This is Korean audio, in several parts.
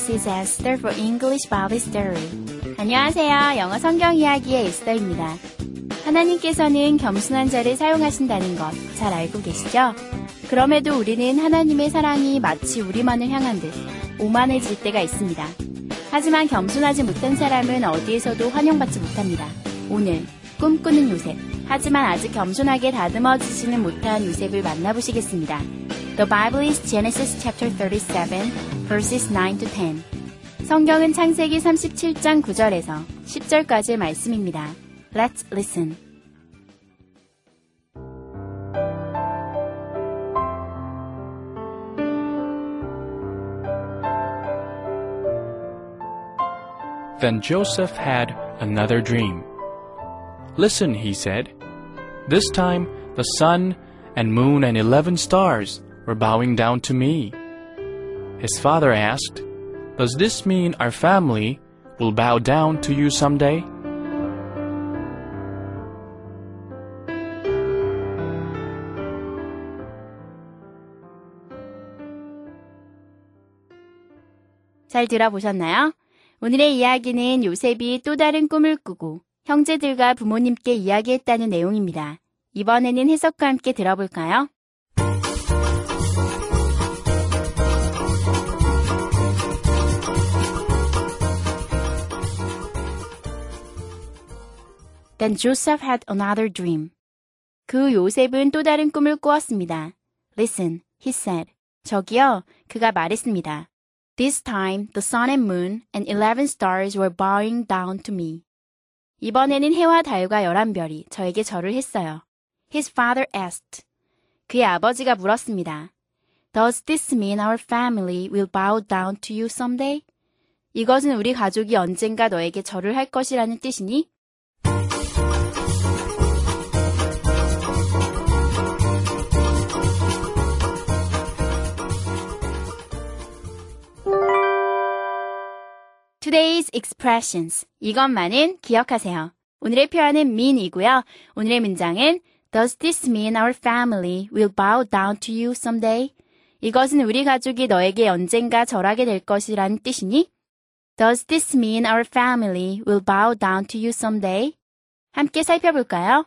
This is Esther for English Bible Story. 안녕하세요. 영어 성경 이야기의 에스더입니다. 하나님께서는 겸손한 자를 사용하신다는 것 잘 알고 계시죠? 그럼에도 우리는 하나님의 사랑이 마치 우리만을 향한 듯 오만해질 때가 있습니다. 하지만 겸손하지 못한 사람은 어디에서도 환영받지 못합니다. 오늘 꿈꾸는 요셉. 하지만 아직 겸손하게 다듬어지지는 못한 요셉을 만나보시겠습니다. The Bible is Genesis chapter 37, verses 9 to 10. 성경은 창세기 37장 9절에서 10절까지의 말씀입니다. Let's listen. Then Joseph had another dream. Listen, he said. This time the sun and moon and eleven stars were bowing down to me. His father asked, Does this mean our family will bow down to you someday? 잘 들어보셨나요? 오늘의 이야기는 요셉이 또 다른 꿈을 꾸고 형제들과 부모님께 이야기했다는 내용입니다. 이번에는 해석과 함께 들어볼까요? Then Joseph had another dream. 그 요셉은 또 다른 꿈을 꾸었습니다. Listen, he said. 저기요, 그가 말했습니다. This time the sun and moon and eleven stars were bowing down to me. 이번에는 해와 달과 열한 별이 저에게 절을 했어요. His father asked. 그의 아버지가 물었습니다. Does this mean our family will bow down to you someday? 이것은 우리 가족이 언젠가 너에게 절을 할 것이라는 뜻이니? Today's expressions. 이것만은 기억하세요. 오늘의 표현은 mean이고요. 오늘의 문장은 Does this mean our family will bow down to you someday? 이것은 우리 가족이 너에게 언젠가 절하게 될 것이라는 뜻이니? Does this mean our family will bow down to you someday? 함께 살펴볼까요?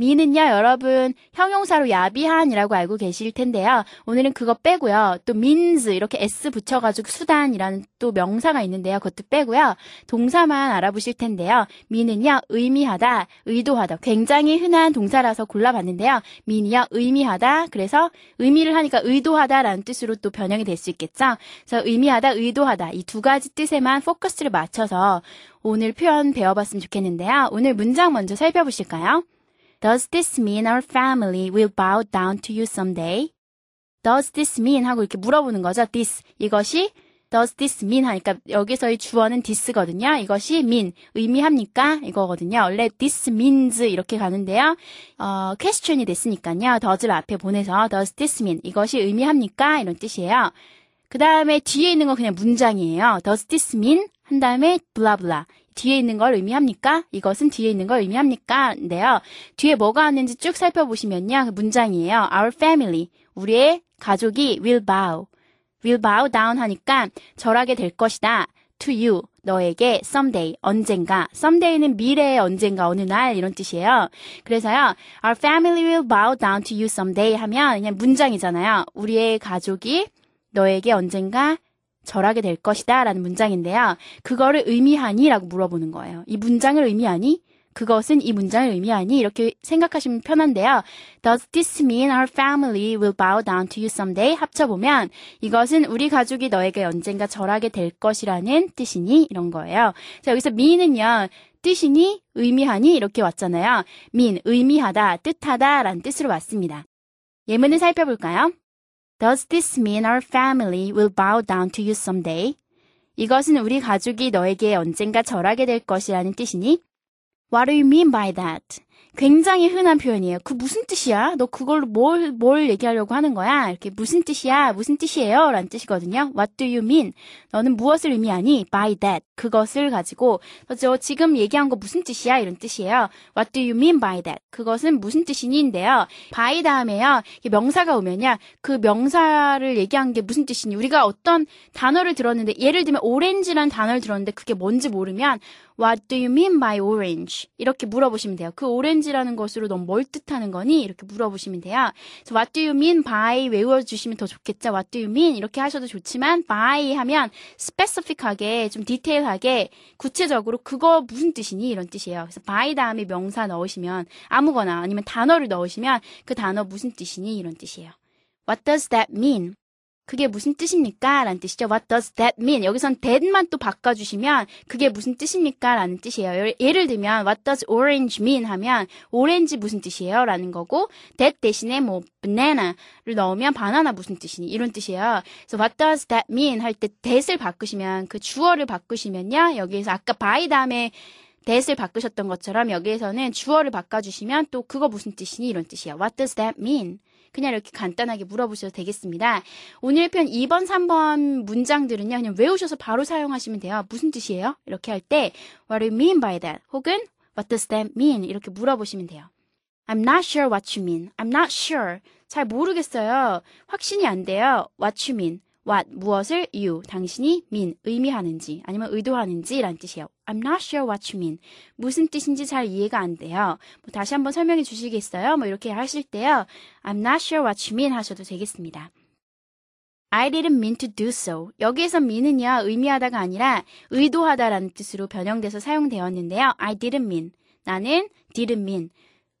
Mean은요, 여러분, 형용사로 야비한이라고 알고 계실 텐데요. 오늘은 그거 빼고요. 또 means 이렇게 s 붙여가지고 수단이라는 또 명사가 있는데요. 그것도 빼고요. 동사만 알아보실 텐데요. mean은요, 의미하다, 의도하다. 굉장히 흔한 동사라서 골라봤는데요. mean이요, 의미하다. 그래서 의미를 하니까 의도하다라는 뜻으로 또 변형이 될 수 있겠죠. 그래서 의미하다, 의도하다. 이 두 가지 뜻에만 포커스를 맞춰서 오늘 표현 배워봤으면 좋겠는데요. 오늘 문장 먼저 살펴보실까요? Does this mean our family will bow down to you someday? Does this mean 하고 이렇게 물어보는 거죠. This 이것이 Does this mean 하니까 여기서의 주어는 this거든요. 이것이 mean 의미합니까? 이거거든요. 원래 this means 이렇게 가는데요. 어, question이 됐으니까요. does를 앞에 보내서 does this mean 이것이 의미합니까? 이런 뜻이에요. 그 다음에 뒤에 있는 건 그냥 문장이에요. Does this mean 한 다음에 blah 뒤에 있는 걸 의미합니까? 이것은 뒤에 있는 걸 의미합니까? 인데요. 뒤에 뭐가 왔는지 쭉 살펴보시면요. 그 문장이에요. Our family. 우리의 가족이 will bow. will bow down 하니까 절하게 될 것이다. to you. 너에게 someday. 언젠가. someday는 미래의 언젠가 어느 날 이런 뜻이에요. 그래서요. Our family will bow down to you someday 하면 그냥 문장이잖아요. 우리의 가족이 너에게 언젠가 절하게 될 것이다 라는 문장인데요. 그거를 의미하니? 라고 물어보는 거예요. 이 문장을 의미하니? 그것은 이 문장을 의미하니? 이렇게 생각하시면 편한데요. Does this mean our family will bow down to you someday? 합쳐보면 이것은 우리 가족이 너에게 언젠가 절하게 될 것이라는 뜻이니? 이런 거예요. 자, 여기서 mean은요. 뜻이니? 의미하니? 이렇게 왔잖아요. mean, 의미하다, 뜻하다 라는 뜻으로 왔습니다. 예문을 살펴볼까요? Does this mean our family will bow down to you someday? 이것은 우리 가족이 너에게 언젠가 절하게 될 것이라는 뜻이니? What do you mean by that? 굉장히 흔한 표현이에요. 그 무슨 뜻이야? 너 그걸로 뭘, 뭘 얘기하려고 하는 거야? 이렇게 무슨 뜻이야? 무슨 뜻이에요? 라는 뜻이거든요. What do you mean? 너는 무엇을 의미하니? By that. 그것을 가지고, 저 지금 얘기한 거 무슨 뜻이야? 이런 뜻이에요. What do you mean by that? 그것은 무슨 뜻이니?인데요. by 다음에요. 명사가 오면요. 그 명사를 얘기한 게 무슨 뜻이니? 우리가 어떤 단어를 들었는데, 예를 들면 오렌지라는 단어를 들었는데 그게 뭔지 모르면 What do you mean by orange? 이렇게 물어보시면 돼요. 그 오렌지 라는 것으로 넌 뭘 뜻하는 거니? 이렇게 물어보시면 돼요. So what do you mean by 외워주시면 더 좋겠죠. What do you mean? 이렇게 하셔도 좋지만 by 하면 specific하게 좀 디테일하게 구체적으로 그거 무슨 뜻이니? 이런 뜻이에요. 그래서 by 다음에 명사 넣으시면 아무거나 아니면 단어를 넣으시면 그 단어 무슨 뜻이니? 이런 뜻이에요. What does that mean? 그게 무슨 뜻입니까? 라는 뜻이죠. What does that mean? 여기선 that만 또 바꿔주시면 그게 무슨 뜻입니까? 라는 뜻이에요. 예를 들면 What does orange mean? 하면 오렌지 무슨 뜻이에요? 라는 거고 that 대신에 뭐 banana를 넣으면 바나나 무슨 뜻이니? 이런 뜻이에요. 그래서 What does that mean? 할 때 that을 바꾸시면 그 주어를 바꾸시면요. 여기에서 아까 by 다음에 that을 바꾸셨던 것처럼 여기에서는 주어를 바꿔주시면 또 그거 무슨 뜻이니? 이런 뜻이에요. What does that mean? 그냥 이렇게 간단하게 물어보셔도 되겠습니다. 오늘 편 2번, 3번 문장들은요, 그냥 외우셔서 바로 사용하시면 돼요. 무슨 뜻이에요? 이렇게 할 때, what do you mean by that? 혹은, what does that mean? 이렇게 물어보시면 돼요. I'm not sure what you mean. I'm not sure. 잘 모르겠어요. 확신이 안 돼요. What you mean. what 무엇을 you 당신이 mean 의미하는지 아니면 의도하는지라는 뜻이에요. I'm not sure what you mean. 무슨 뜻인지 잘 이해가 안 돼요. 뭐 다시 한번 설명해 주시겠어요? 뭐 이렇게 하실 때요. I'm not sure what you mean 하셔도 되겠습니다. I didn't mean to do so. 여기에서 mean은요, 의미하다가 아니라 의도하다라는 뜻으로 변형돼서 사용되었는데요. I didn't mean. 나는 didn't mean.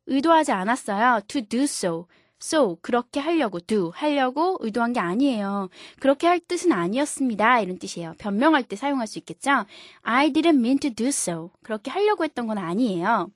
의도하지 않았어요. to do so. So 그렇게 하려고 do 하려고 의도한 게 아니에요. 그렇게 할 뜻은 아니었습니다. 이런 뜻이에요. 변명할 때 사용할 수 있겠죠? I didn't mean to do so. 그렇게 하려고 했던 건 아니에요.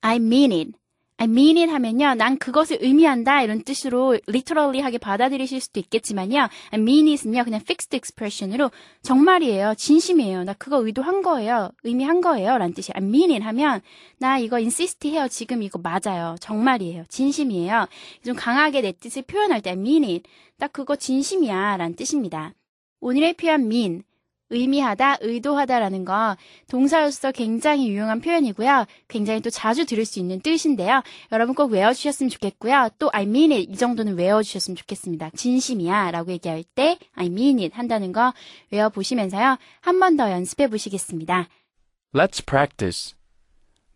I mean it. I mean it 하면요. 난 그것을 의미한다 이런 뜻으로 literally 하게 받아들이실 수도 있겠지만요. I mean it은요. 그냥 fixed expression으로 정말이에요. 진심이에요. 나 그거 의도한 거예요. 의미한 거예요. 라는 뜻이에요. I mean it 하면 나 이거 insist 해요. 지금 이거 맞아요. 정말이에요. 진심이에요. 좀 강하게 내 뜻을 표현할 때 I mean it. 딱 그거 진심이야. 라는 뜻입니다. 오늘의 표현 mean. 의미하다, 의도하다라는 거 동사로서 굉장히 유용한 표현이고요. 굉장히 또 자주 들을 수 있는 뜻인데요. 여러분 꼭 외워주셨으면 좋겠고요. 또 I mean it 이 정도는 외워주셨으면 좋겠습니다. 진심이야 라고 얘기할 때 I mean it 한다는 거 외워보시면서요. 한 번 더 연습해 보시겠습니다. Let's practice.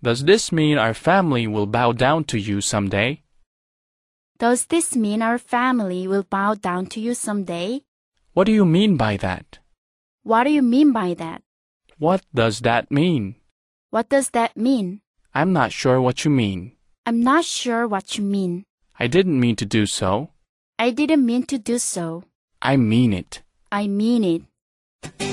Does this mean our family will bow down to you someday? Does this mean our family will bow down to you someday? What do you mean by that? What do you mean by that? What does that mean? What does that mean? I'm not sure what you mean. I'm not sure what you mean. I didn't mean to do so. I didn't mean to do so. I mean it. I mean it.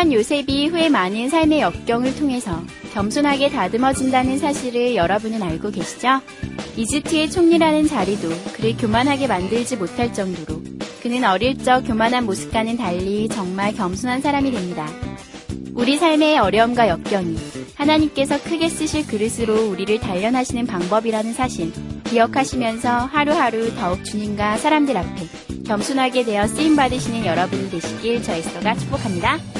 소년 요셉이 후에 많은 삶의 역경을 통해서 겸손하게 다듬어진다는 사실을 여러분은 알고 계시죠? 이집트의 총리라는 자리도 그를 교만하게 만들지 못할 정도로 그는 어릴 적 교만한 모습과는 달리 정말 겸손한 사람이 됩니다. 우리 삶의 어려움과 역경이 하나님께서 크게 쓰실 그릇으로 우리를 단련하시는 방법이라는 사실 기억하시면서 하루하루 더욱 주님과 사람들 앞에 겸손하게 되어 쓰임 받으시는 여러분이 되시길 저의 스가 축복합니다.